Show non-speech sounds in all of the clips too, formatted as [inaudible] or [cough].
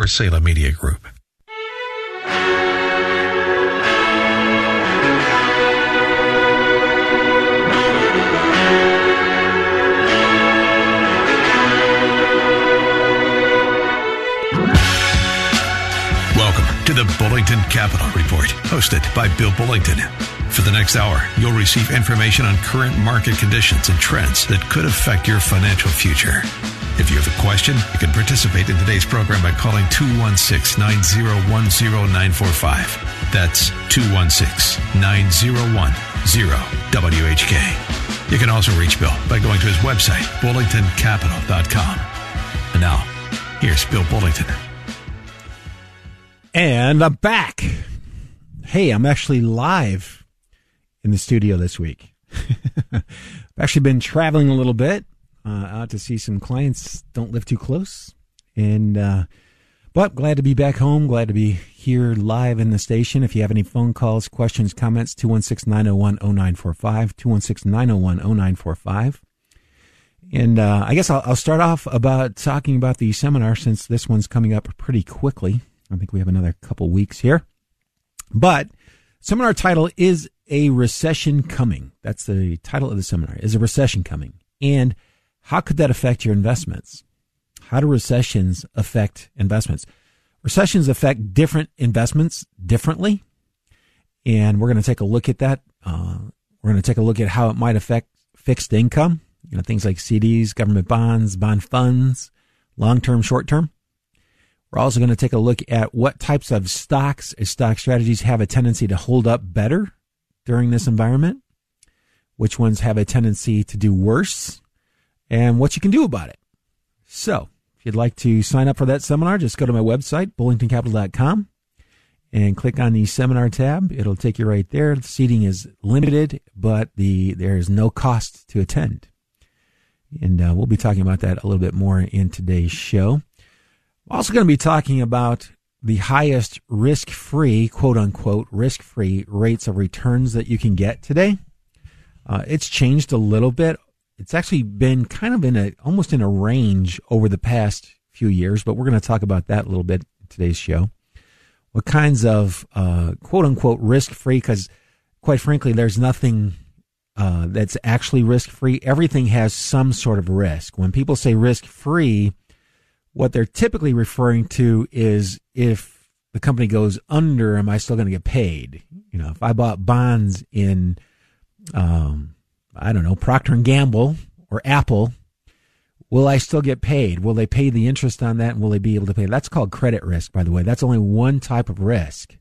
Or Salem Media Group. Welcome to the Bullington Capital Report, hosted by Bill Bullington. For the next hour, you'll receive information on current market conditions and trends that could affect your financial future. If you have a question, you can participate in today's program by calling 216 901 0945. That's 216 901 WHK. You can also reach Bill by going to his website, bullingtoncapital.com. And now, here's Bill Bullington. And I'm back. Hey, I'm actually live in the studio this week. [laughs] I've actually been traveling a little bit uh, out to see some clients. Don't live too close, and uh, but glad to be back home. Glad to be here live in the station. If you have any phone calls, questions, comments, 216-901-0945, 216-901-0945. And uh, I guess I'll, I'll start off about talking about the seminar since this one's coming up pretty quickly. I think we have another couple weeks here. But seminar title is A Recession Coming. That's the title of the seminar. Is a recession coming? And how could that affect your investments? How do recessions affect investments? Recessions affect different investments differently. And we're going to take a look at that. Uh, we're going to take a look at how it might affect fixed income, you know, things like CDs, government bonds, bond funds, long term, short term. We're also going to take a look at what types of stocks, and stock strategies have a tendency to hold up better during this environment, which ones have a tendency to do worse, and what you can do about it. So, if you'd like to sign up for that seminar, just go to my website, bullingtoncapital.com, and click on the seminar tab. It'll take you right there. The seating is limited, but the there is no cost to attend. And uh, we'll be talking about that a little bit more in today's show. I'm also going to be talking about the highest risk free, quote unquote, risk free rates of returns that you can get today. Uh, it's changed a little bit. It's actually been kind of in a, almost in a range over the past few years, but we're going to talk about that a little bit in today's show. What kinds of, uh, quote unquote, risk free, because quite frankly, there's nothing uh, that's actually risk free. Everything has some sort of risk. When people say risk free, what they're typically referring to is if the company goes under, am I still going to get paid? You know, if I bought bonds in, um, I don't know, Procter and Gamble or Apple, will I still get paid? Will they pay the interest on that? And will they be able to pay? That's called credit risk, by the way. That's only one type of risk.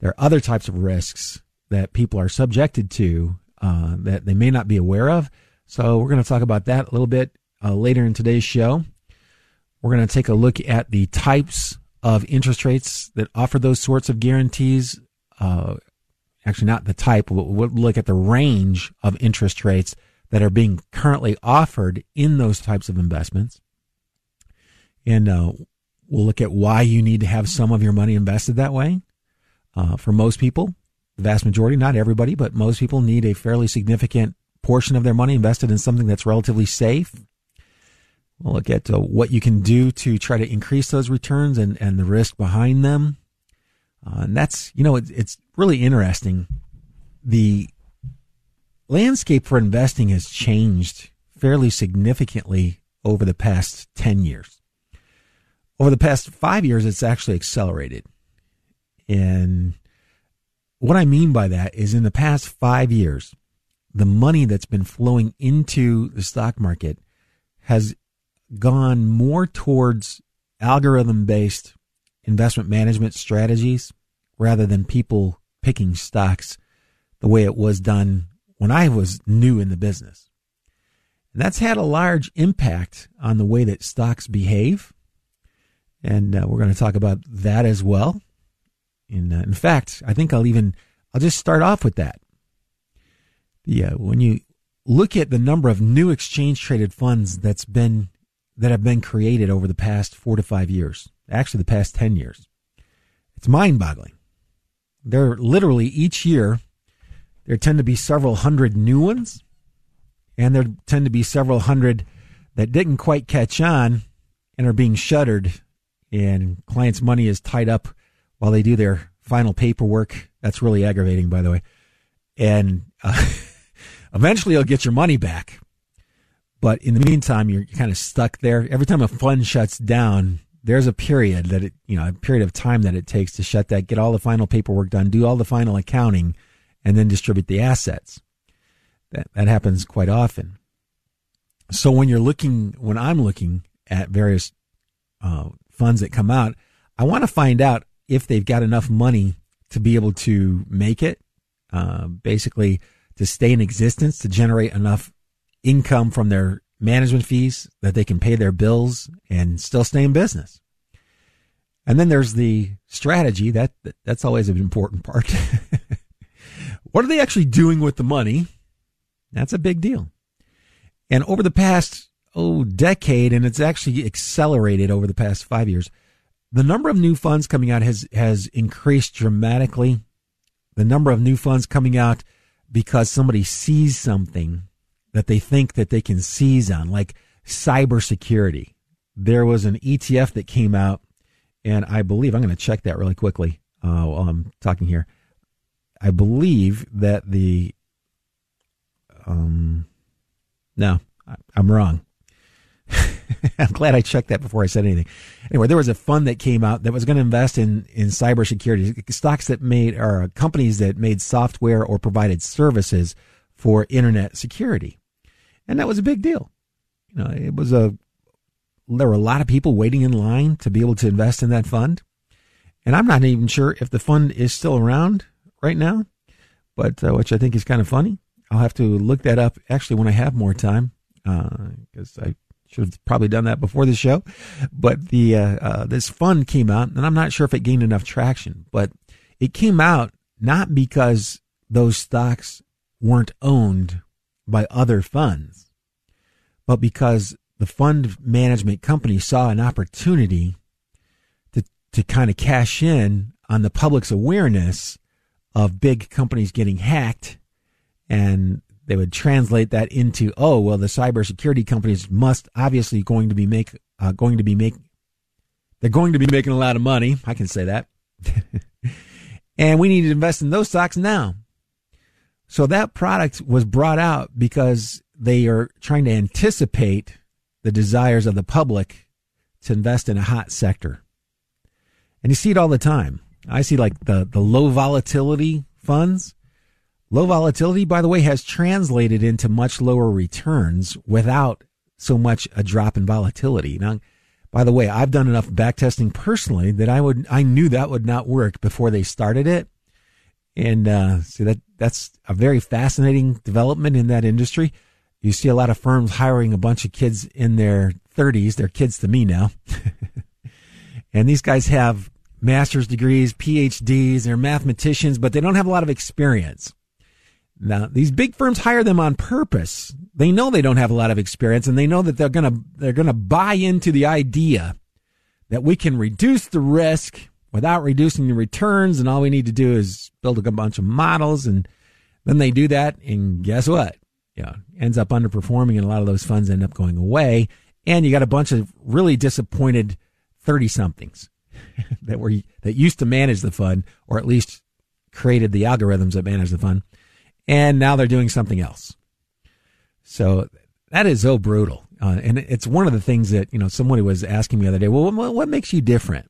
There are other types of risks that people are subjected to uh, that they may not be aware of. So we're going to talk about that a little bit uh, later in today's show. We're going to take a look at the types of interest rates that offer those sorts of guarantees. Uh, actually, not the type, we'll look at the range of interest rates that are being currently offered in those types of investments. And uh, we'll look at why you need to have some of your money invested that way. Uh, for most people, the vast majority, not everybody, but most people need a fairly significant portion of their money invested in something that's relatively safe We'll look at uh, what you can do to try to increase those returns and, and the risk behind them. Uh, and that's, you know, it, it's really interesting. The landscape for investing has changed fairly significantly over the past 10 years. Over the past five years, it's actually accelerated. And what I mean by that is in the past five years, the money that's been flowing into the stock market has gone more towards algorithm based investment management strategies rather than people picking stocks the way it was done when I was new in the business. And that's had a large impact on the way that stocks behave. and uh, we're going to talk about that as well. In uh, in fact, I think I'll even I'll just start off with that. Yeah, uh, when you look at the number of new exchange traded funds that's been that have been created over the past four to five years, actually the past ten years, it's mind boggling. There literally each year there tend to be several hundred new ones, and there tend to be several hundred that didn't quite catch on and are being shuttered, and clients' money is tied up while they do their final paperwork. That's really aggravating, by the way. And uh, [laughs] eventually you'll get your money back. But in the meantime, you're kind of stuck there. Every time a fund shuts down, there's a period that it, you know, a period of time that it takes to shut that, get all the final paperwork done, do all the final accounting, and then distribute the assets. That, that happens quite often. So when you're looking, when I'm looking at various uh, funds that come out, I want to find out if they've got enough money to be able to make it, uh, basically to stay in existence, to generate enough income from their management fees that they can pay their bills and still stay in business. And then there's the strategy that that's always an important part. [laughs] what are they actually doing with the money? That's a big deal. And over the past oh decade, and it's actually accelerated over the past five years, the number of new funds coming out has has increased dramatically. The number of new funds coming out because somebody sees something that they think that they can seize on, like cybersecurity. There was an ETF that came out, and I believe I'm going to check that really quickly uh, while I'm talking here. I believe that the um, no, I'm wrong. [laughs] I'm glad I checked that before I said anything. Anyway, there was a fund that came out that was going to invest in in cybersecurity stocks that made or companies that made software or provided services for internet security, and that was a big deal. You know, it was a there were a lot of people waiting in line to be able to invest in that fund, and I'm not even sure if the fund is still around right now, but uh, which I think is kind of funny. I'll have to look that up actually when I have more time because uh, I should have probably done that before the show. But the uh, uh, this fund came out, and I'm not sure if it gained enough traction. But it came out not because those stocks weren't owned by other funds, but because the fund management company saw an opportunity to to kind of cash in on the public's awareness of big companies getting hacked and they would translate that into oh well the cybersecurity companies must obviously going to be make uh, going to be make they're going to be making a lot of money. I can say that. [laughs] And we need to invest in those stocks now so that product was brought out because they are trying to anticipate the desires of the public to invest in a hot sector and you see it all the time I see like the the low volatility funds Low volatility, by the way, has translated into much lower returns without so much a drop in volatility. Now, by the way, I've done enough backtesting personally that I would, I knew that would not work before they started it. And, uh, see that, that's a very fascinating development in that industry. You see a lot of firms hiring a bunch of kids in their thirties. They're kids to me now. [laughs] and these guys have master's degrees, PhDs, they're mathematicians, but they don't have a lot of experience. Now, these big firms hire them on purpose. They know they don't have a lot of experience and they know that they're going to, they're going to buy into the idea that we can reduce the risk without reducing the returns. And all we need to do is build a bunch of models. And then they do that. And guess what? Yeah, ends up underperforming and a lot of those funds end up going away. And you got a bunch of really disappointed 30 somethings [laughs] that were, that used to manage the fund or at least created the algorithms that manage the fund and now they're doing something else. So that is so brutal. Uh, and it's one of the things that, you know, somebody was asking me the other day, well, what, what makes you different?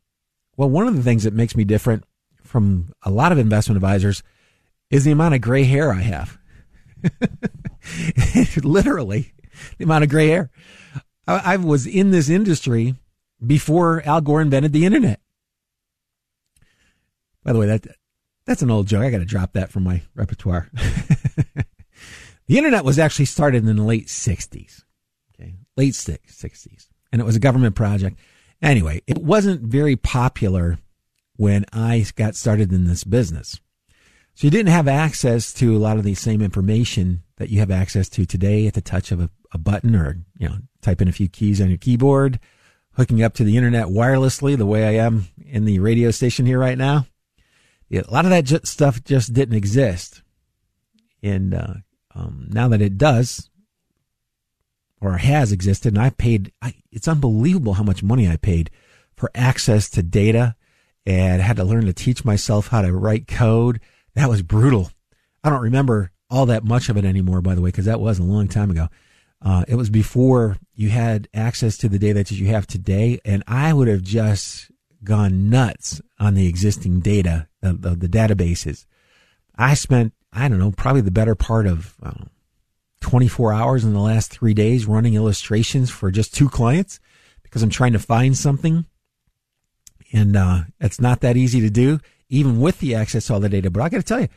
Well, one of the things that makes me different from a lot of investment advisors is the amount of gray hair I have. [laughs] Literally, the amount of gray hair. I, I was in this industry before Al Gore invented the internet. By the way, that that's an old joke. I got to drop that from my repertoire. [laughs] the internet was actually started in the late 60s. Okay. Late 60s. And it was a government project. Anyway, it wasn't very popular when I got started in this business. So you didn't have access to a lot of the same information that you have access to today at the touch of a, a button or, you know, type in a few keys on your keyboard, hooking up to the internet wirelessly the way I am in the radio station here right now. Yeah, a lot of that stuff just didn't exist. And uh, um, now that it does, or has existed, and I paid, I, it's unbelievable how much money I paid for access to data and had to learn to teach myself how to write code. That was brutal. I don't remember all that much of it anymore, by the way, because that was a long time ago. Uh, it was before you had access to the data that you have today, and I would have just gone nuts on the existing data, the, the, the databases. I spent, I don't know, probably the better part of know, 24 hours in the last three days running illustrations for just two clients because I'm trying to find something. And uh, it's not that easy to do, even with the access to all the data. But I got to tell you,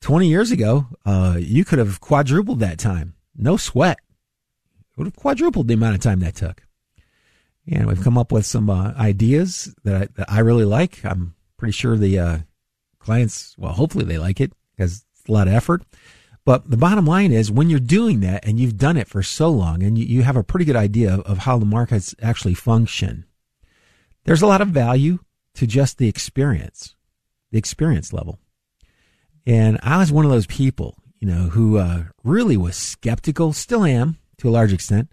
20 years ago, uh, you could have quadrupled that time. No sweat It would have quadrupled the amount of time that took. And we've come up with some uh, ideas that I, that I really like. I'm pretty sure the uh, clients, well, hopefully they like it because it's a lot of effort. But the bottom line is when you're doing that and you've done it for so long and you, you have a pretty good idea of how the markets actually function, there's a lot of value to just the experience, the experience level. And I was one of those people, you know, who uh, really was skeptical, still am, to a large extent,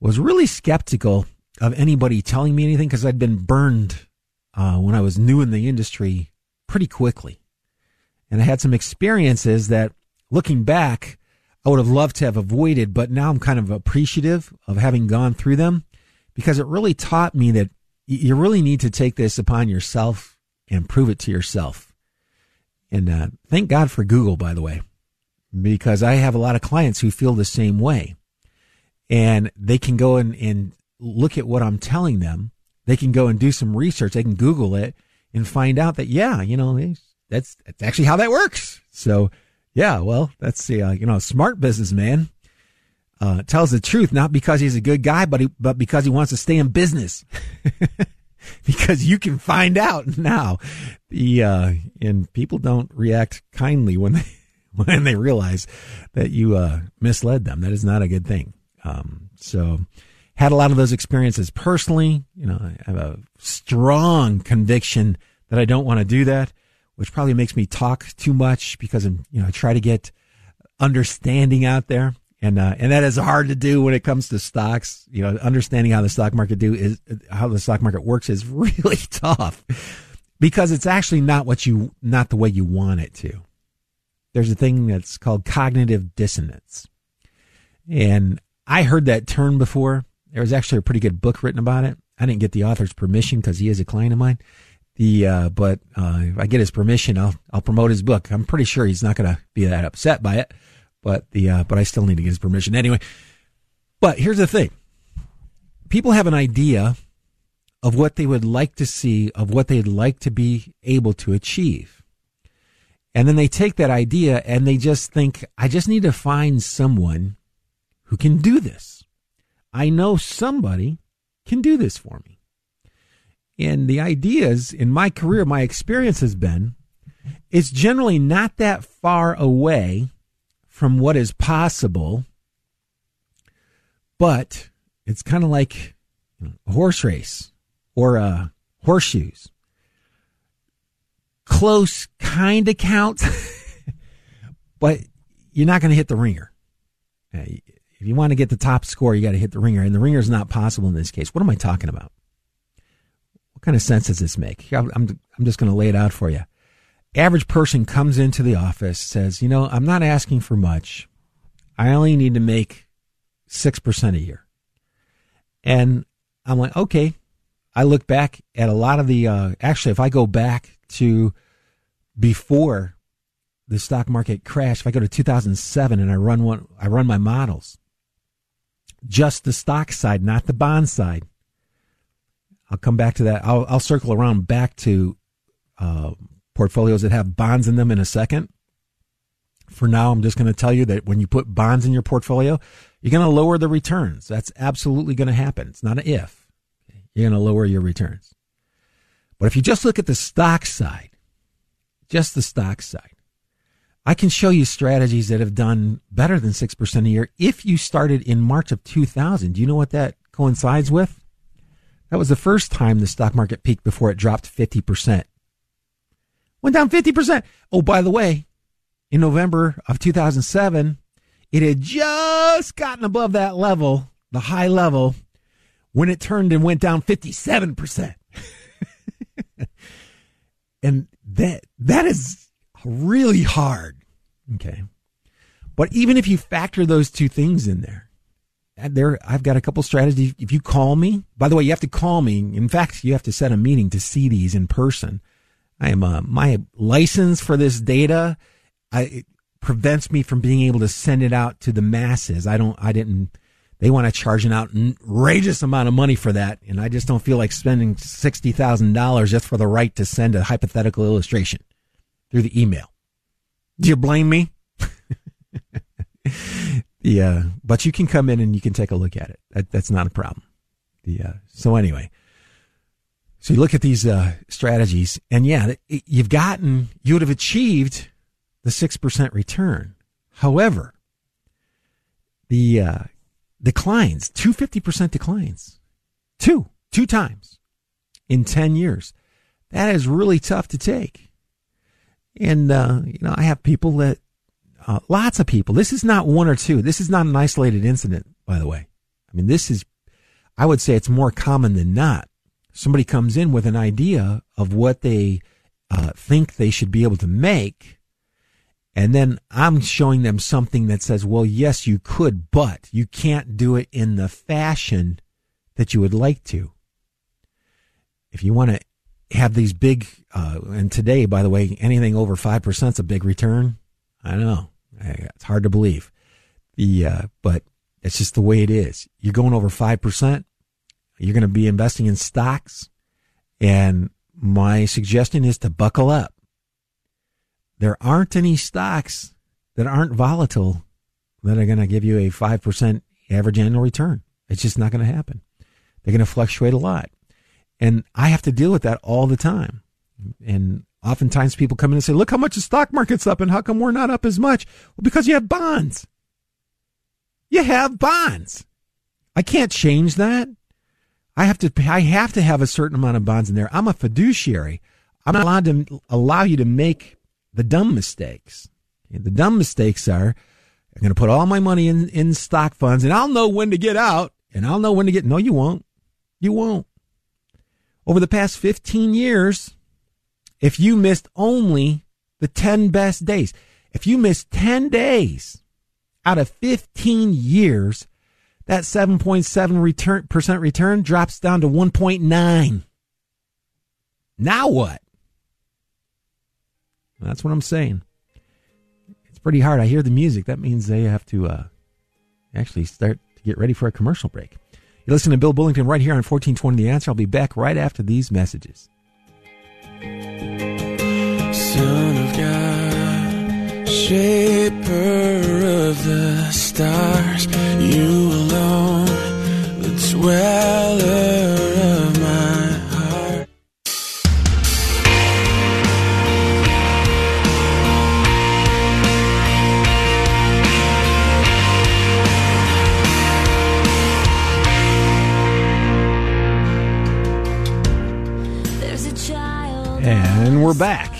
was really skeptical of anybody telling me anything because I'd been burned uh, when I was new in the industry pretty quickly. And I had some experiences that, looking back, I would have loved to have avoided, but now I'm kind of appreciative of having gone through them because it really taught me that you really need to take this upon yourself and prove it to yourself. And uh, thank God for Google, by the way, because I have a lot of clients who feel the same way and they can go and, and look at what I'm telling them. They can go and do some research. They can Google it and find out that, yeah, you know, that's, that's actually how that works. So yeah, well, that's the, uh, you know, smart businessman, uh, tells the truth, not because he's a good guy, but he, but because he wants to stay in business. [laughs] because you can find out now. The, uh, and people don't react kindly when they, [laughs] when they realize that you, uh, misled them. That is not a good thing. Um, so had a lot of those experiences personally. You know, I have a strong conviction that I don't want to do that, which probably makes me talk too much because I'm, you know, I try to get understanding out there. And, uh, and that is hard to do when it comes to stocks. You know, understanding how the stock market do is how the stock market works is [laughs] really tough because it's actually not what you, not the way you want it to. There's a thing that's called cognitive dissonance. And I heard that term before. There was actually a pretty good book written about it. I didn't get the author's permission because he is a client of mine. The uh, but uh, if I get his permission, I'll I'll promote his book. I'm pretty sure he's not going to be that upset by it, but the uh, but I still need to get his permission anyway. But here's the thing: people have an idea of what they would like to see, of what they'd like to be able to achieve. And then they take that idea and they just think, I just need to find someone who can do this. I know somebody can do this for me. And the ideas in my career, my experience has been, it's generally not that far away from what is possible, but it's kind of like a horse race or uh, horseshoes. Close kind of counts, [laughs] but you're not going to hit the ringer. If you want to get the top score, you got to hit the ringer, and the ringer is not possible in this case. What am I talking about? Kind of sense does this make? I'm, I'm just going to lay it out for you. Average person comes into the office, says, you know, I'm not asking for much. I only need to make 6% a year. And I'm like, okay. I look back at a lot of the, uh, actually, if I go back to before the stock market crash, if I go to 2007 and I run one, I run my models, just the stock side, not the bond side. I'll come back to that. I'll, I'll circle around back to uh, portfolios that have bonds in them in a second. For now, I'm just going to tell you that when you put bonds in your portfolio, you're going to lower the returns. That's absolutely going to happen. It's not an if. you're going to lower your returns. But if you just look at the stock side, just the stock side, I can show you strategies that have done better than 6% a year if you started in March of 2000. Do you know what that coincides with? That was the first time the stock market peaked before it dropped 50%. Went down 50%. Oh, by the way, in November of 2007, it had just gotten above that level, the high level, when it turned and went down 57%. [laughs] and that that is really hard. Okay. But even if you factor those two things in there, there I've got a couple strategies. If you call me, by the way, you have to call me. In fact, you have to set a meeting to see these in person. I am uh, my license for this data. I, prevents me from being able to send it out to the masses. I don't. I didn't they want to charge an outrageous amount of money for that. And I just don't feel like spending $60,000 just for the right to send a hypothetical illustration through the email. Do you blame me? [laughs] yeah, but you can come in and you can take a look at it. That, that's not a problem. The, uh, so anyway, so you look at these uh, strategies, and yeah, you've gotten, you would have achieved the 6% return. However, the uh, declines, two 50% declines, two, two times in 10 years. That is really tough to take. And, uh, you know, I have people that, uh, lots of people, this is not one or two. This is not an isolated incident, by the way. I mean, this is, I would say it's more common than not. Somebody comes in with an idea of what they uh, think they should be able to make, and then I'm showing them something that says, well, yes, you could, but you can't do it in the fashion that you would like to. If you want to have these big, uh, and today, by the way, anything over 5% is a big return. I don't know. It's hard to believe. The, uh, but it's just the way it is. You're going over 5%. You're going to be investing in stocks. And my suggestion is to buckle up there aren't any stocks that aren't volatile that are going to give you a 5% average annual return. It's just not going to happen. They're going to fluctuate a lot. And I have to deal with that all the time. And oftentimes people come in and say, look how much the stock market's up and how come we're not up as much? Well, because you have bonds. You have bonds. I can't change that. I have to, I have to have a certain amount of bonds in there. I'm a fiduciary. I'm not allowed to allow you to make the dumb mistakes. The dumb mistakes are I'm going to put all my money in, in stock funds and I'll know when to get out and I'll know when to get. No, you won't. You won't. Over the past 15 years, if you missed only the 10 best days, if you missed 10 days out of 15 years, that 7.7 return, percent return drops down to 1.9. Now what? That's what I'm saying. It's pretty hard. I hear the music. That means they have to uh, actually start to get ready for a commercial break. You're listening to Bill Bullington right here on 1420 The Answer. I'll be back right after these messages. Son of God, shaper of the stars, you alone, the dweller of my heart There's a child. And we're back.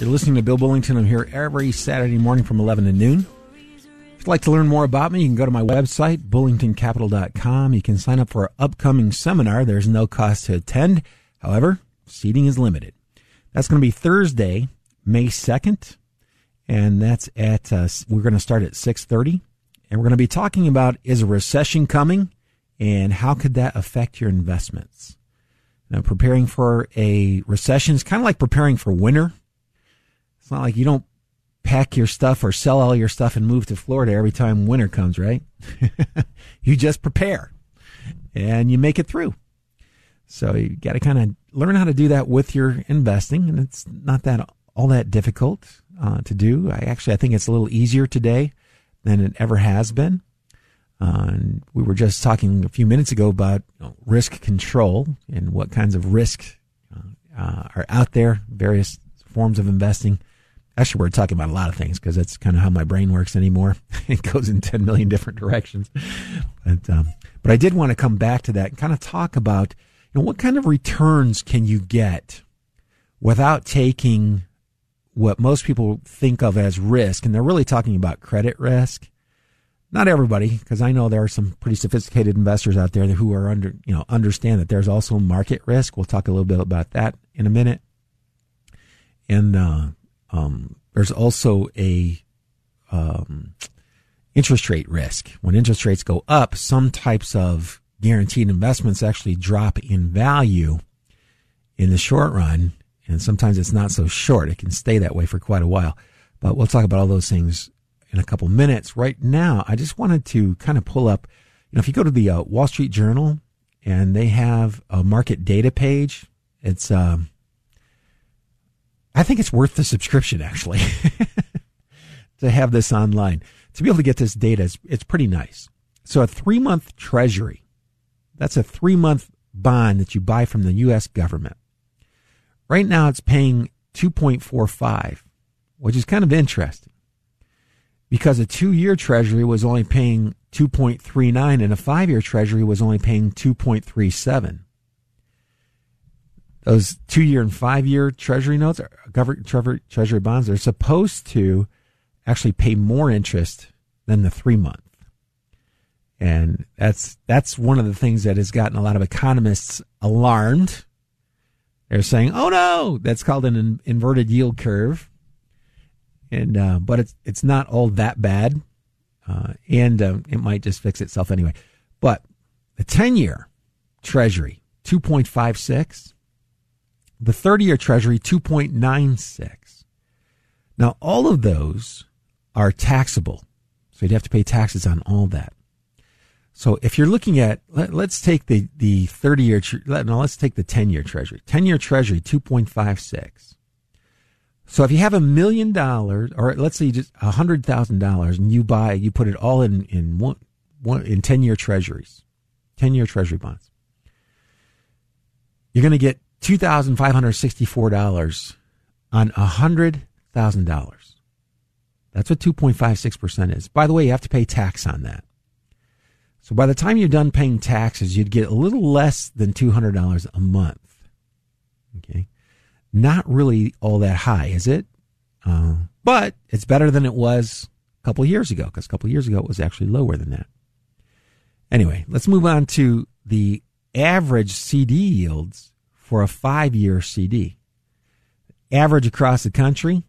You're listening to Bill Bullington. I'm here every Saturday morning from 11 to noon. If you'd like to learn more about me, you can go to my website, bullingtoncapital.com. You can sign up for our upcoming seminar. There's no cost to attend. However, seating is limited. That's going to be Thursday, May 2nd. And that's at, uh, we're going to start at 630. And we're going to be talking about is a recession coming and how could that affect your investments? Now, preparing for a recession is kind of like preparing for winter. It's not like you don't pack your stuff or sell all your stuff and move to Florida every time winter comes, right? [laughs] you just prepare and you make it through. So you got to kind of learn how to do that with your investing, and it's not that all that difficult uh, to do. I actually I think it's a little easier today than it ever has been. Uh, and we were just talking a few minutes ago about you know, risk control and what kinds of risks uh, uh, are out there, various forms of investing. Actually, we're talking about a lot of things because that's kind of how my brain works anymore. [laughs] it goes in 10 million different directions. But, um, but I did want to come back to that and kind of talk about you know, what kind of returns can you get without taking what most people think of as risk, and they're really talking about credit risk. Not everybody, because I know there are some pretty sophisticated investors out there who are under, you know, understand that there's also market risk. We'll talk a little bit about that in a minute. And uh, um, there's also a um, interest rate risk. When interest rates go up, some types of guaranteed investments actually drop in value in the short run and sometimes it's not so short. It can stay that way for quite a while. But we'll talk about all those things in a couple minutes. Right now, I just wanted to kind of pull up, you know, if you go to the uh, Wall Street Journal and they have a market data page, it's, um, I think it's worth the subscription actually [laughs] to have this online. To be able to get this data, it's, it's pretty nice. So a three month treasury, that's a three month bond that you buy from the U.S. government. Right now it's paying 2.45, which is kind of interesting because a two year treasury was only paying 2.39 and a five year treasury was only paying 2.37 those two year and five year treasury notes, government treasury bonds, are supposed to actually pay more interest than the three month. And that's, that's one of the things that has gotten a lot of economists alarmed. They're saying, oh no, that's called an in- inverted yield curve. And, uh, but it's, it's not all that bad. Uh, and uh, it might just fix itself anyway. But the 10 year treasury, 2.56, the 30 year treasury 2.96. Now, all of those are taxable. So you'd have to pay taxes on all that. So if you're looking at, let, us take the, the 30 year, let, no, let's take the 10 year treasury. 10 year treasury, 2.56. So if you have a million dollars, or let's say just a hundred thousand dollars and you buy, you put it all in, in one, one, in 10 year treasuries, 10 year treasury bonds, you're going to get $2,564 on a hundred thousand dollars. That's what 2.56% is. By the way, you have to pay tax on that. So by the time you're done paying taxes, you'd get a little less than $200 a month. Okay. Not really all that high, is it? Uh, but it's better than it was a couple years ago, because a couple years ago it was actually lower than that. Anyway, let's move on to the average CD yields for a five year CD. Average across the country,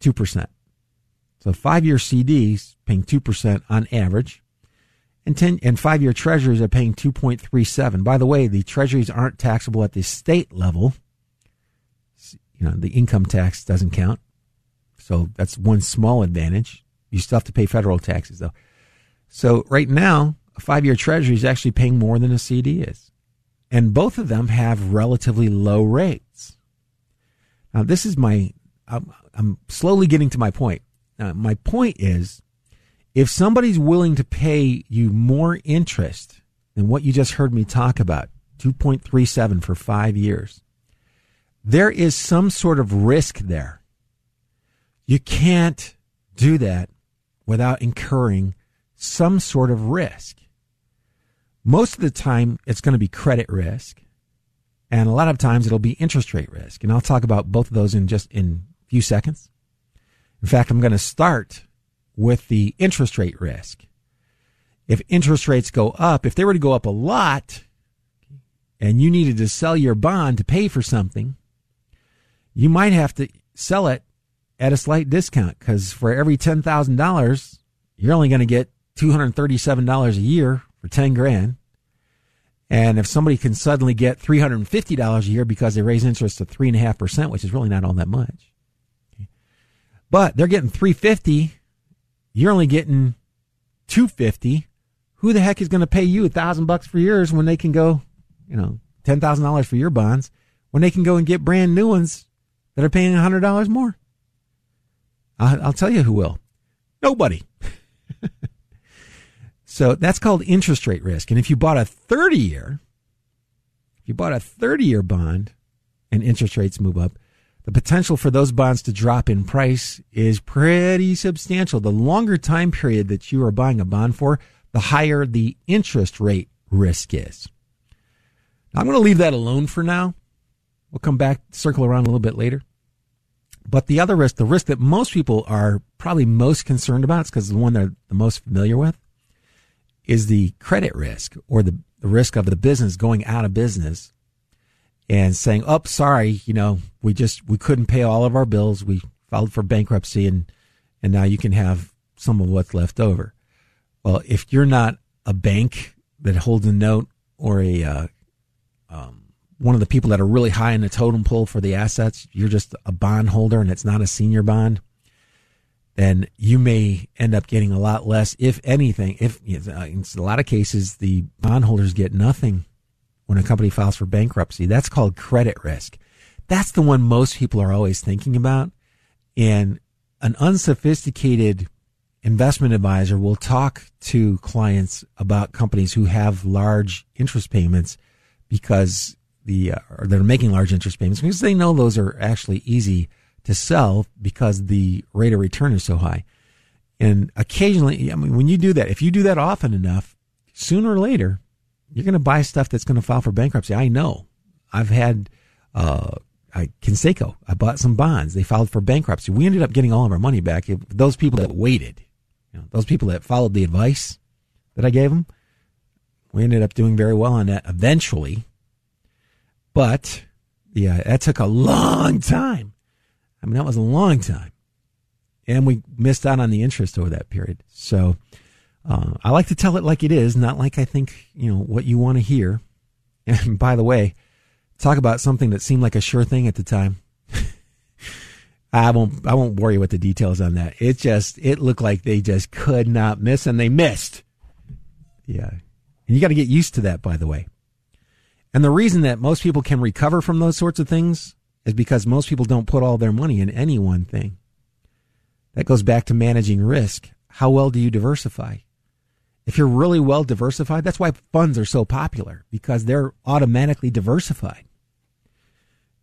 2%. So five year CDs paying 2% on average and 10 and 5 year treasuries are paying 2.37. By the way, the treasuries aren't taxable at the state level. You know, the income tax doesn't count. So that's one small advantage. You still have to pay federal taxes though. So right now, a 5 year treasury is actually paying more than a CD is. And both of them have relatively low rates. Now this is my, I'm, I'm slowly getting to my point. Uh, my point is if somebody's willing to pay you more interest than what you just heard me talk about, 2.37 for five years, there is some sort of risk there. You can't do that without incurring some sort of risk. Most of the time, it's going to be credit risk. And a lot of times it'll be interest rate risk. And I'll talk about both of those in just in a few seconds. In fact, I'm going to start with the interest rate risk. If interest rates go up, if they were to go up a lot and you needed to sell your bond to pay for something, you might have to sell it at a slight discount because for every $10,000, you're only going to get $237 a year for 10 grand. And if somebody can suddenly get $350 a year because they raise interest to 3.5%, which is really not all that much. But they're getting 350 you're only getting 250 who the heck is going to pay you a thousand bucks for yours when they can go you know $10000 for your bonds when they can go and get brand new ones that are paying $100 more? I'll, I'll tell you who will. Nobody [laughs] So that's called interest rate risk. And if you bought a 30 year, if you bought a 30 year bond and interest rates move up, the potential for those bonds to drop in price is pretty substantial. The longer time period that you are buying a bond for, the higher the interest rate risk is. Now, I'm going to leave that alone for now. We'll come back, circle around a little bit later. But the other risk, the risk that most people are probably most concerned about, it's because the one they're the most familiar with, is the credit risk or the, the risk of the business going out of business and saying, "Oh, sorry, you know, we just we couldn't pay all of our bills. We filed for bankruptcy, and and now you can have some of what's left over." Well, if you're not a bank that holds a note or a uh, um, one of the people that are really high in the totem pole for the assets, you're just a bond holder and it's not a senior bond, then you may end up getting a lot less, if anything. If in a lot of cases, the bondholders get nothing when a company files for bankruptcy. That's called credit risk. That's the one most people are always thinking about. And an unsophisticated investment advisor will talk to clients about companies who have large interest payments because the, uh, or they're making large interest payments because they know those are actually easy to sell because the rate of return is so high. And occasionally, I mean, when you do that, if you do that often enough, sooner or later, you're going to buy stuff that's going to file for bankruptcy. I know. I've had, uh, I, Conseco, I bought some bonds. They filed for bankruptcy. We ended up getting all of our money back. If those people that waited, you know, those people that followed the advice that I gave them, we ended up doing very well on that eventually. But yeah, that took a long time. I mean, that was a long time. And we missed out on the interest over that period. So, uh, I like to tell it like it is, not like I think, you know, what you want to hear. And by the way, talk about something that seemed like a sure thing at the time. [laughs] I won't, I won't you with the details on that. It just, it looked like they just could not miss and they missed. Yeah. And you got to get used to that, by the way. And the reason that most people can recover from those sorts of things is because most people don't put all their money in any one thing. That goes back to managing risk. How well do you diversify? If you're really well diversified, that's why funds are so popular because they're automatically diversified.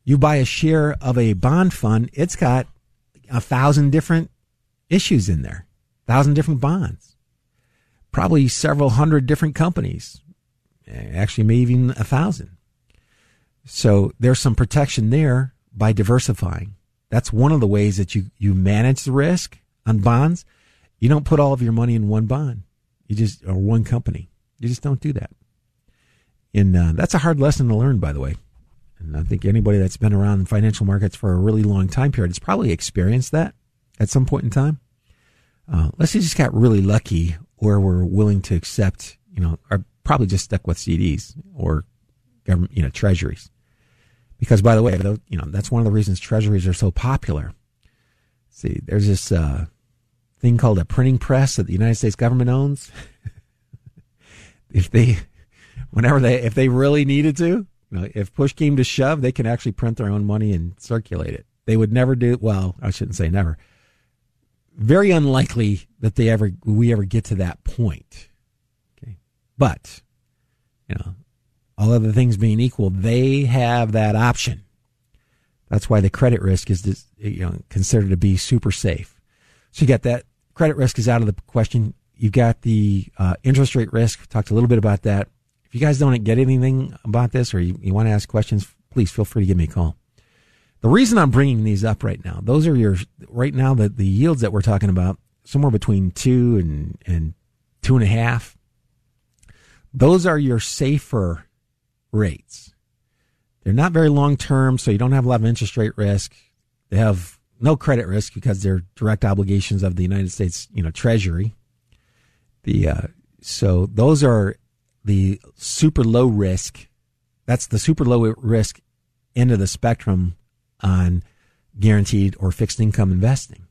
You buy a share of a bond fund, it's got a thousand different issues in there, thousand different bonds, probably several hundred different companies, actually, maybe even a thousand. So there's some protection there by diversifying. That's one of the ways that you, you manage the risk on bonds. You don't put all of your money in one bond. You just, or one company. You just don't do that. And uh, that's a hard lesson to learn, by the way. And I think anybody that's been around financial markets for a really long time period has probably experienced that at some point in time. Uh, let's say just got really lucky or we're willing to accept, you know, or probably just stuck with CDs or government, you know, treasuries. Because by the way, you know, that's one of the reasons treasuries are so popular. See, there's this, uh, thing called a printing press that the United States government owns. [laughs] if they, whenever they, if they really needed to, you know, if push came to shove, they can actually print their own money and circulate it. They would never do, well, I shouldn't say never. Very unlikely that they ever, we ever get to that point. Okay. But, you know, all other things being equal, they have that option. That's why the credit risk is, you know, considered to be super safe. So you got that credit risk is out of the question. You've got the uh, interest rate risk. Talked a little bit about that. If you guys don't get anything about this or you, you want to ask questions, please feel free to give me a call. The reason I'm bringing these up right now, those are your right now the the yields that we're talking about, somewhere between two and and two and a half. Those are your safer rates. They're not very long term, so you don't have a lot of interest rate risk. They have no credit risk because they're direct obligations of the United States, you know, Treasury. The uh, so those are the super low risk. That's the super low risk end of the spectrum on guaranteed or fixed income investing.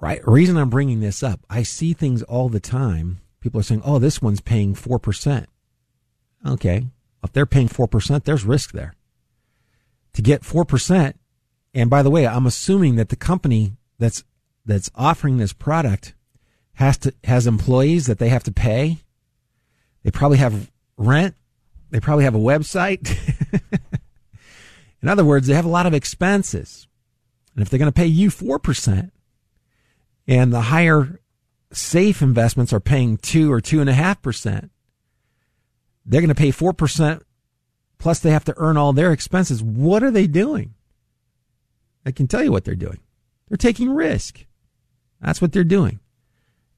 Right. Reason I'm bringing this up, I see things all the time. People are saying, "Oh, this one's paying four percent." Okay, if they're paying four percent, there's risk there to get 4%. And by the way, I'm assuming that the company that's, that's offering this product has to has employees that they have to pay. They probably have rent. They probably have a website. [laughs] In other words, they have a lot of expenses. And if they're going to pay you 4% and the higher safe investments are paying two or two and a half percent, they're going to pay 4% plus they have to earn all their expenses. What are they doing? I can tell you what they're doing. They're taking risk. That's what they're doing.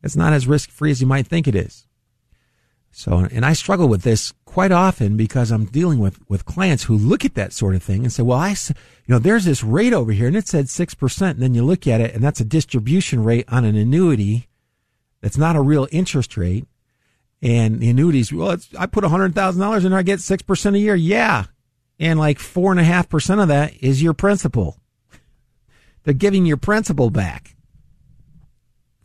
It's not as risk free as you might think it is. So, and I struggle with this quite often because I'm dealing with, with clients who look at that sort of thing and say, well, I, you know, there's this rate over here and it said 6%. And then you look at it and that's a distribution rate on an annuity. That's not a real interest rate. And the annuities, well, I put $100,000 in there, I get 6% a year. Yeah. And like four and a half percent of that is your principal. They're giving your principal back.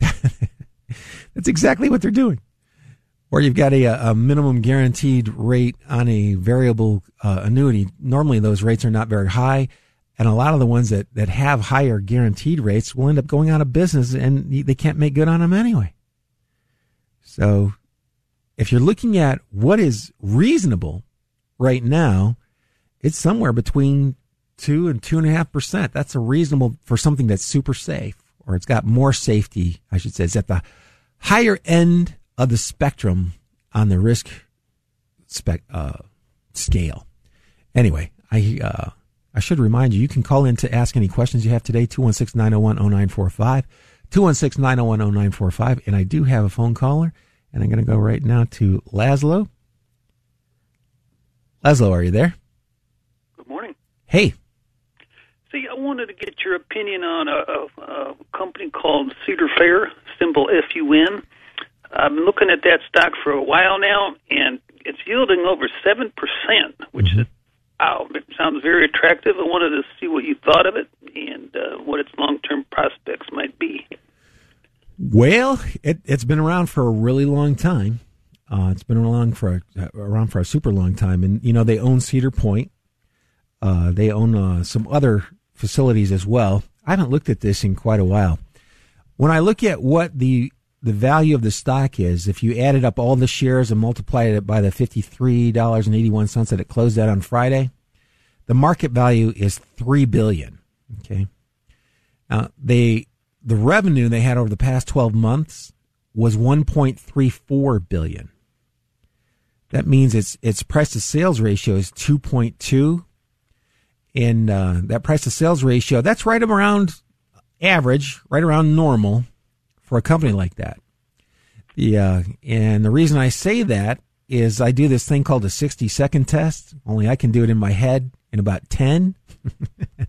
[laughs] That's exactly what they're doing. Or you've got a, a minimum guaranteed rate on a variable uh, annuity. Normally, those rates are not very high. And a lot of the ones that, that have higher guaranteed rates will end up going out of business and they can't make good on them anyway. So if you're looking at what is reasonable right now, it's somewhere between two and two and a half percent. That's a reasonable for something that's super safe or it's got more safety, I should say. It's at the higher end of the spectrum on the risk spec, uh, scale. Anyway, I, uh, I should remind you, you can call in to ask any questions you have today, 216-901-0945, 216-901-0945. And I do have a phone caller, and I'm going to go right now to Laszlo. Laszlo, are you there? Good morning. Hey. See, I wanted to get your opinion on a, a, a company called Cedar Fair, symbol FUN. I've been looking at that stock for a while now, and it's yielding over 7%, which mm-hmm. is, wow, it sounds very attractive. I wanted to see what you thought of it and uh, what its long term prospects might be. Well, it, has been around for a really long time. Uh, it's been around for a, around for a super long time, and you know they own Cedar Point. Uh, they own uh, some other facilities as well. I haven't looked at this in quite a while. When I look at what the the value of the stock is, if you added up all the shares and multiplied it by the $53.81 that it closed at on Friday, the market value is 3 billion. Okay. Now, they, the revenue they had over the past 12 months was 1.34 billion. That means its, its price to sales ratio is 2.2. And, uh, that price to sales ratio, that's right around average, right around normal for a company like that. Yeah, and the reason I say that is I do this thing called a 60 second test, only I can do it in my head in about 10. [laughs]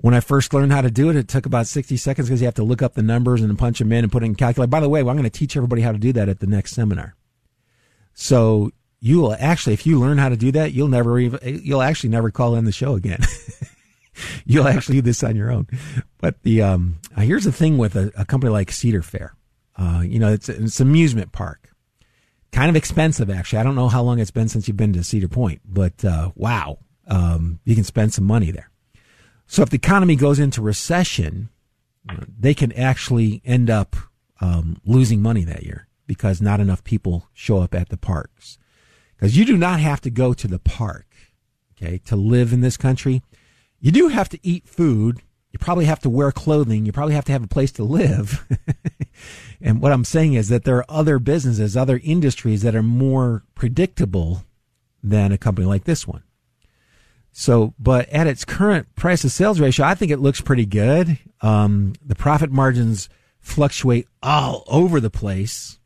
when I first learned how to do it, it took about 60 seconds because you have to look up the numbers and punch them in and put in calculator. By the way, well, I'm going to teach everybody how to do that at the next seminar. So you will actually, if you learn how to do that, you'll never even, you'll actually never call in the show again. [laughs] you'll actually do this on your own. But the um, uh, here's the thing with a, a company like Cedar Fair. Uh, you know, it's it's an amusement park, kind of expensive actually. I don't know how long it's been since you've been to Cedar Point, but uh, wow, um, you can spend some money there. So if the economy goes into recession, they can actually end up um, losing money that year because not enough people show up at the parks. Because you do not have to go to the park, okay, to live in this country. You do have to eat food. You probably have to wear clothing. You probably have to have a place to live. [laughs] and what I'm saying is that there are other businesses, other industries that are more predictable than a company like this one. So, but at its current price to sales ratio, I think it looks pretty good. Um, the profit margins fluctuate all over the place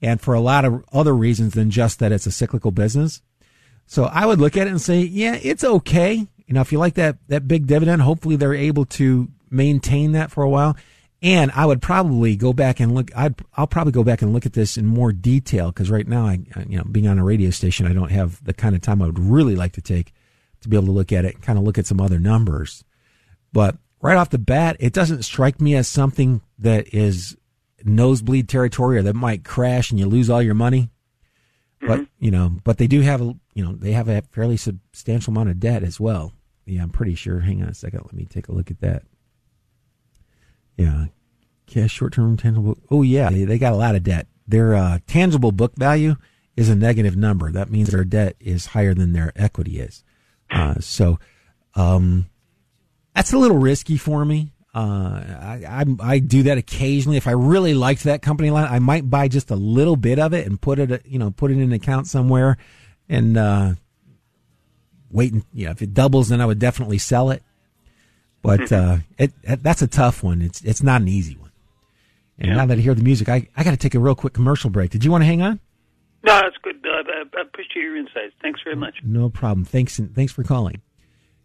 and for a lot of other reasons than just that it's a cyclical business. So I would look at it and say, yeah, it's okay. You know, if you like that, that big dividend, hopefully they're able to maintain that for a while. And I would probably go back and look. i will probably go back and look at this in more detail because right now, I, you know, being on a radio station, I don't have the kind of time I would really like to take to be able to look at it and kind of look at some other numbers. But right off the bat, it doesn't strike me as something that is nosebleed territory or that might crash and you lose all your money. But mm-hmm. you know, but they do have a you know they have a fairly substantial amount of debt as well. Yeah, I'm pretty sure. Hang on a second. Let me take a look at that. Yeah. Cash, short term, tangible. Oh, yeah, they, they got a lot of debt. Their uh, tangible book value is a negative number. That means their debt is higher than their equity is. Uh, so um, that's a little risky for me. Uh, I, I, I do that occasionally. If I really liked that company line, I might buy just a little bit of it and put it, you know, put it in an account somewhere, and uh, wait. And, you know, if it doubles, then I would definitely sell it. But uh, it, it, that's a tough one. It's it's not an easy one. And yeah. now that I hear the music, I, I got to take a real quick commercial break. Did you want to hang on? No, that's good. I appreciate your insights. Thanks very much. No problem. Thanks, thanks for calling.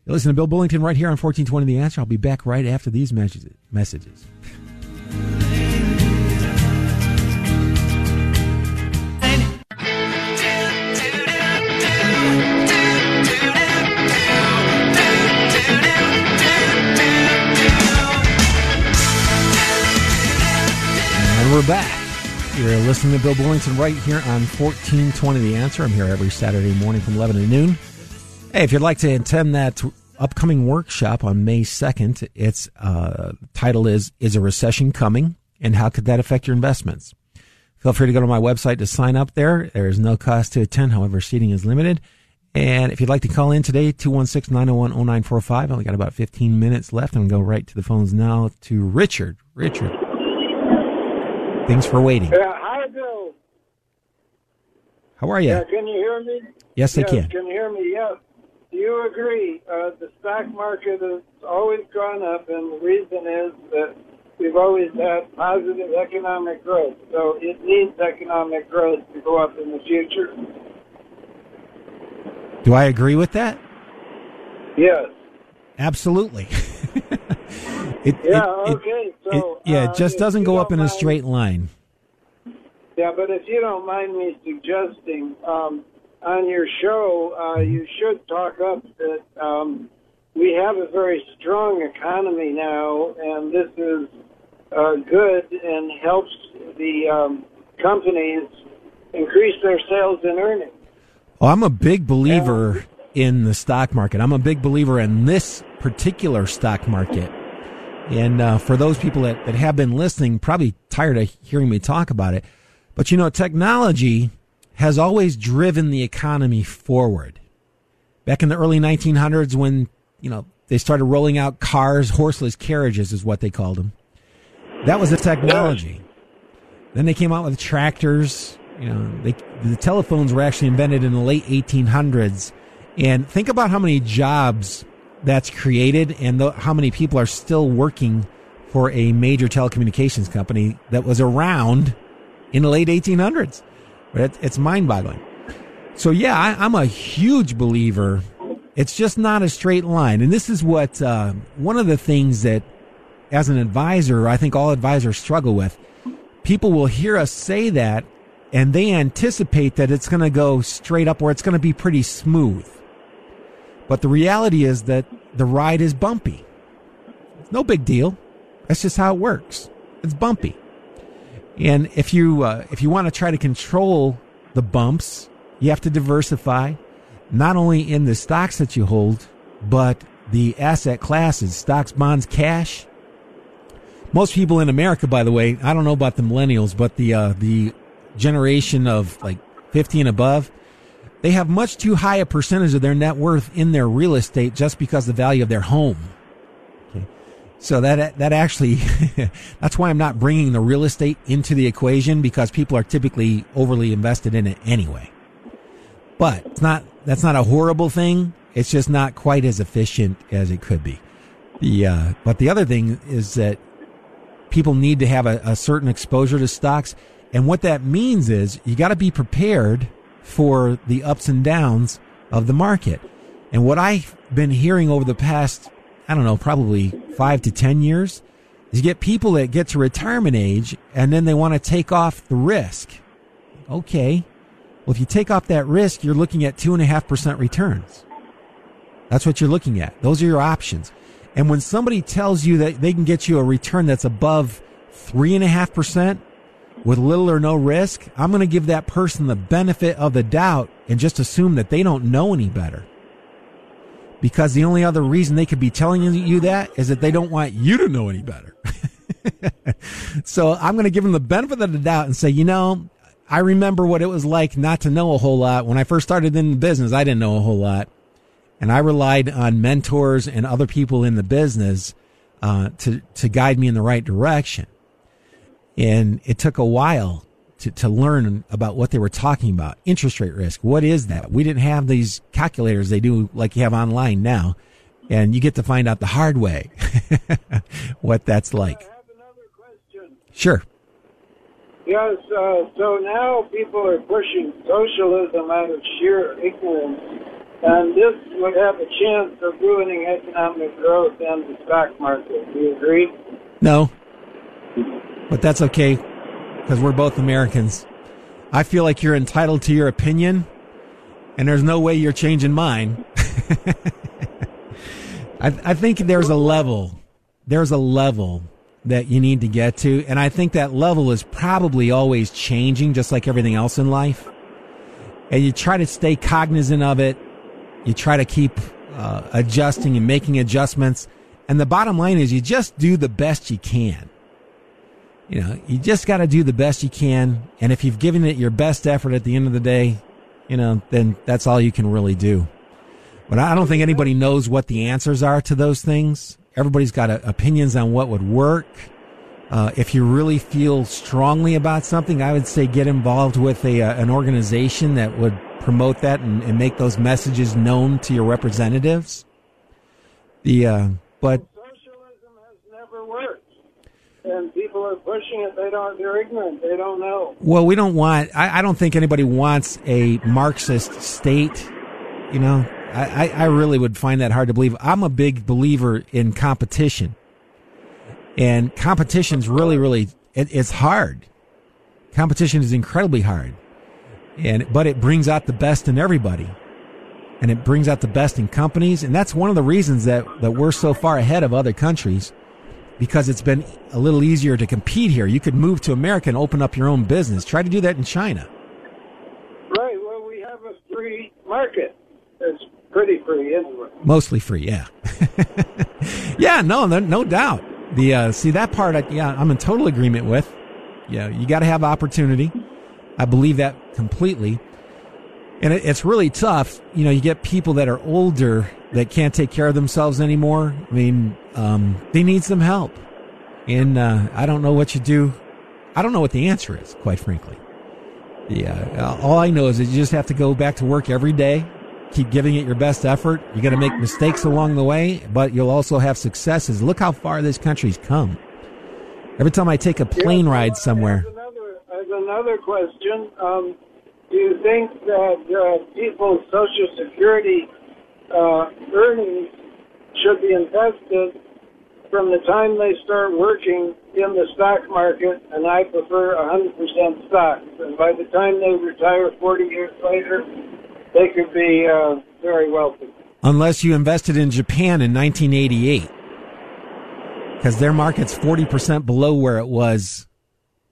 Listen to Bill Bullington right here on 1420 The Answer. I'll be back right after these messages. And we're back. You're listening to Bill Bullington right here on 1420 The Answer. I'm here every Saturday morning from 11 to noon. Hey, if you'd like to attend that upcoming workshop on May 2nd, its uh, title is Is a Recession Coming? And How Could That Affect Your Investments? Feel free to go to my website to sign up there. There is no cost to attend, however, seating is limited. And if you'd like to call in today, 216 901 0945. I only got about 15 minutes left. I'm going to go right to the phones now to Richard. Richard. Thanks for waiting. Yeah, hi, Bill. How are you? Yeah, can you hear me? Yes, yes I can. Can you hear me? Yes. Do you agree? Uh, the stock market has always gone up, and the reason is that we've always had positive economic growth. So it needs economic growth to go up in the future. Do I agree with that? Yes. Absolutely. [laughs] it, yeah. It, okay. So it, yeah, it just uh, doesn't go up in a straight line. Yeah, but if you don't mind me suggesting, um, on your show, uh, you should talk up that um, we have a very strong economy now, and this is uh, good and helps the um, companies increase their sales and earnings. Well, I'm a big believer in the stock market. I'm a big believer in this particular stock market. And uh, for those people that, that have been listening, probably tired of hearing me talk about it. But you know, technology has always driven the economy forward. Back in the early 1900s, when you know they started rolling out cars, horseless carriages is what they called them. That was the technology. Then they came out with tractors. You know, they, the telephones were actually invented in the late 1800s. And think about how many jobs that's created and the, how many people are still working for a major telecommunications company that was around in the late 1800s. It, it's mind boggling. So, yeah, I, am a huge believer. It's just not a straight line. And this is what uh, one of the things that, as an advisor, I think all advisors struggle with. People will hear us say that and they anticipate that it's going to go straight up or it's going to be pretty smooth. But the reality is that the ride is bumpy. No big deal. That's just how it works. It's bumpy. And if you uh, if you want to try to control the bumps, you have to diversify, not only in the stocks that you hold, but the asset classes, stocks, bonds, cash. Most people in America, by the way, I don't know about the millennials, but the uh, the generation of like 50 and above, they have much too high a percentage of their net worth in their real estate just because the value of their home. So that that actually [laughs] that's why I'm not bringing the real estate into the equation because people are typically overly invested in it anyway. But it's not that's not a horrible thing. It's just not quite as efficient as it could be. The uh, but the other thing is that people need to have a, a certain exposure to stocks, and what that means is you got to be prepared for the ups and downs of the market. And what I've been hearing over the past I don't know, probably five to 10 years, is you get people that get to retirement age and then they want to take off the risk. Okay. Well, if you take off that risk, you're looking at two and a half percent returns. That's what you're looking at. Those are your options. And when somebody tells you that they can get you a return that's above three and a half percent with little or no risk, I'm going to give that person the benefit of the doubt and just assume that they don't know any better because the only other reason they could be telling you that is that they don't want you to know any better. [laughs] so I'm going to give them the benefit of the doubt and say, you know, I remember what it was like not to know a whole lot. When I first started in the business, I didn't know a whole lot. And I relied on mentors and other people in the business uh, to, to guide me in the right direction. And it took a while to, to learn about what they were talking about. Interest rate risk. What is that? We didn't have these calculators they do like you have online now. And you get to find out the hard way [laughs] what that's like. Sure. Yes, uh, so now people are pushing socialism out of sheer ignorance, and this would have a chance of ruining economic growth and the stock market. Do you agree? No. But that's okay because we're both Americans. I feel like you're entitled to your opinion, and there's no way you're changing mine. [laughs] I, I think there's a level. There's a level that you need to get to. And I think that level is probably always changing, just like everything else in life. And you try to stay cognizant of it. You try to keep uh, adjusting and making adjustments. And the bottom line is you just do the best you can. You know, you just got to do the best you can. And if you've given it your best effort at the end of the day, you know, then that's all you can really do. But I don't think anybody knows what the answers are to those things. Everybody's got a, opinions on what would work. Uh, if you really feel strongly about something, I would say get involved with a uh, an organization that would promote that and, and, make those messages known to your representatives. The uh, but socialism has never worked, and people are pushing it. They don't. They're ignorant. They don't know. Well, we don't want. I, I don't think anybody wants a Marxist state. You know, I, I really would find that hard to believe. I'm a big believer in competition. And competition's really, really, it, it's hard. Competition is incredibly hard. And, but it brings out the best in everybody. And it brings out the best in companies. And that's one of the reasons that, that we're so far ahead of other countries because it's been a little easier to compete here. You could move to America and open up your own business. Try to do that in China. Right. Well, we have a free market. It's pretty free anyway. Mostly free, yeah. [laughs] yeah, no, no, no doubt. The uh, see that part, I, yeah, I'm in total agreement with. Yeah, you got to have opportunity. I believe that completely. And it, it's really tough. You know, you get people that are older that can't take care of themselves anymore. I mean, um, they need some help. And uh, I don't know what you do. I don't know what the answer is, quite frankly. Yeah, all I know is that you just have to go back to work every day keep giving it your best effort. You're going to make mistakes along the way, but you'll also have successes. Look how far this country's come. Every time I take a plane yeah, ride somewhere. Another, another question, um, do you think that uh, people's Social Security uh, earnings should be invested from the time they start working in the stock market, and I prefer 100% stocks. And by the time they retire 40 years later, they could be uh, very wealthy. Unless you invested in Japan in 1988, because their market's 40% below where it was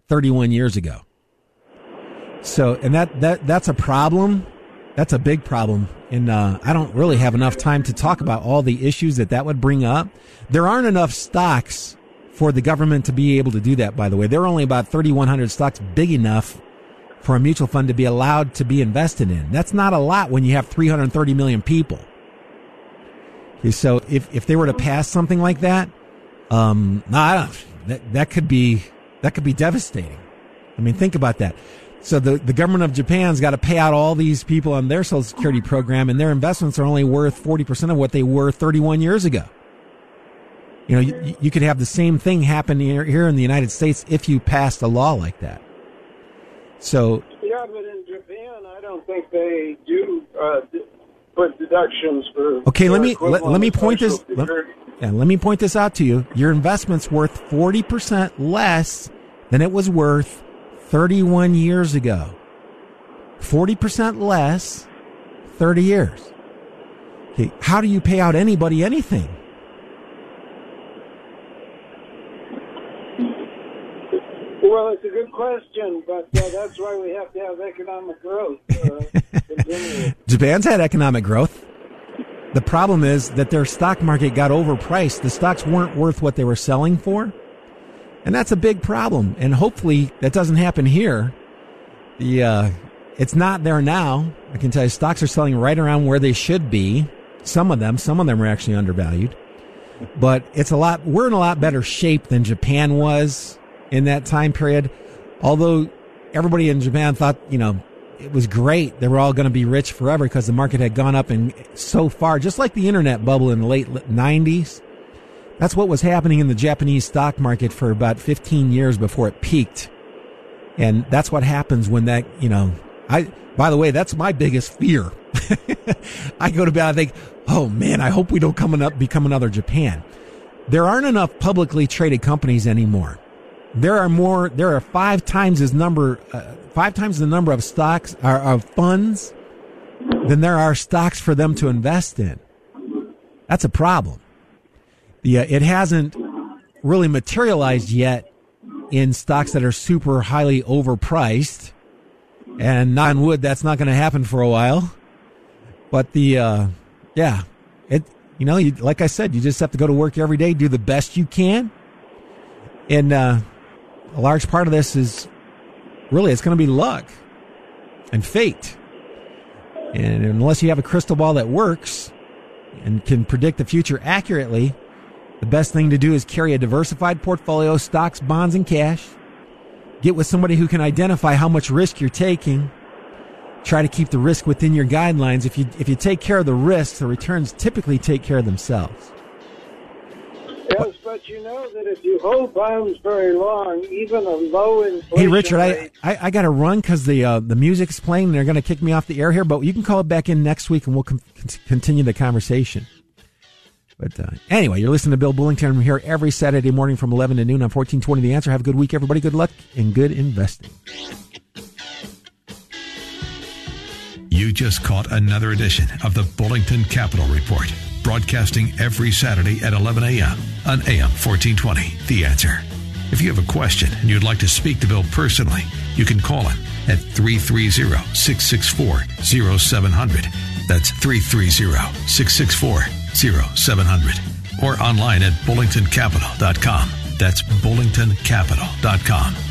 31 years ago. So, and that, that, that's a problem. That's a big problem. And, uh, I don't really have enough time to talk about all the issues that that would bring up. There aren't enough stocks for the government to be able to do that, by the way. There are only about 3,100 stocks big enough for a mutual fund to be allowed to be invested in. That's not a lot when you have 330 million people. So if, if they were to pass something like that, um, I don't, that, that could be, that could be devastating. I mean, think about that. So the, the government of Japan's got to pay out all these people on their social security program and their investments are only worth 40% of what they were 31 years ago. You know, you, you could have the same thing happen here, here in the United States if you passed a law like that. So yeah, but in Japan, I don't think they do uh, put deductions for. Okay, let me let, let me point this. Let, yeah, let me point this out to you. Your investment's worth forty percent less than it was worth thirty-one years ago. Forty percent less, thirty years. Okay, how do you pay out anybody anything? Well, it's a good question, but uh, that's why we have to have economic growth. Uh, Japan's had economic growth. The problem is that their stock market got overpriced. The stocks weren't worth what they were selling for. And that's a big problem. And hopefully that doesn't happen here. The, uh, it's not there now. I can tell you stocks are selling right around where they should be. Some of them, some of them are actually undervalued, but it's a lot, we're in a lot better shape than Japan was in that time period. Although everybody in Japan thought, you know, it was great. They were all going to be rich forever because the market had gone up and so far, just like the internet bubble in the late 90s. That's what was happening in the Japanese stock market for about 15 years before it peaked. And that's what happens when that, you know, I, by the way, that's my biggest fear. [laughs] I go to bed, I think, oh man, I hope we don't come up, become another Japan. There aren't enough publicly traded companies anymore. There are more, there are five times as number, uh, five times the number of stocks, or of funds than there are stocks for them to invest in. That's a problem. Uh, it hasn't really materialized yet in stocks that are super highly overpriced. And non wood, that's not going to happen for a while. But the, uh, yeah, it, you know, you, like I said, you just have to go to work every day, do the best you can. And, uh, a large part of this is really, it's going to be luck and fate. And unless you have a crystal ball that works and can predict the future accurately, the best thing to do is carry a diversified portfolio, stocks, bonds, and cash. Get with somebody who can identify how much risk you're taking. Try to keep the risk within your guidelines. If you, if you take care of the risks, the returns typically take care of themselves. Yes, but you know that if you hold bonds very long, even a low inflation Hey, Richard, I, rate, I, I got to run because the uh, the music's playing. and They're going to kick me off the air here, but you can call it back in next week and we'll com- continue the conversation. But uh, anyway, you're listening to Bill Bullington. I'm here every Saturday morning from 11 to noon on 1420 The Answer. Have a good week, everybody. Good luck and good investing. You just caught another edition of the Bullington Capital Report, broadcasting every Saturday at 11 a.m. on AM 1420. The answer. If you have a question and you'd like to speak to Bill personally, you can call him at 330 664 0700. That's 330 664 0700. Or online at bullingtoncapital.com. That's bullingtoncapital.com.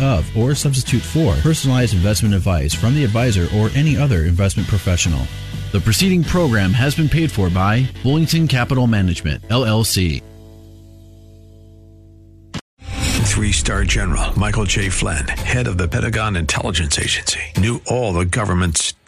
of or substitute for personalized investment advice from the advisor or any other investment professional. The preceding program has been paid for by Bullington Capital Management, LLC. Three star general Michael J. Flynn, head of the Pentagon Intelligence Agency, knew all the government's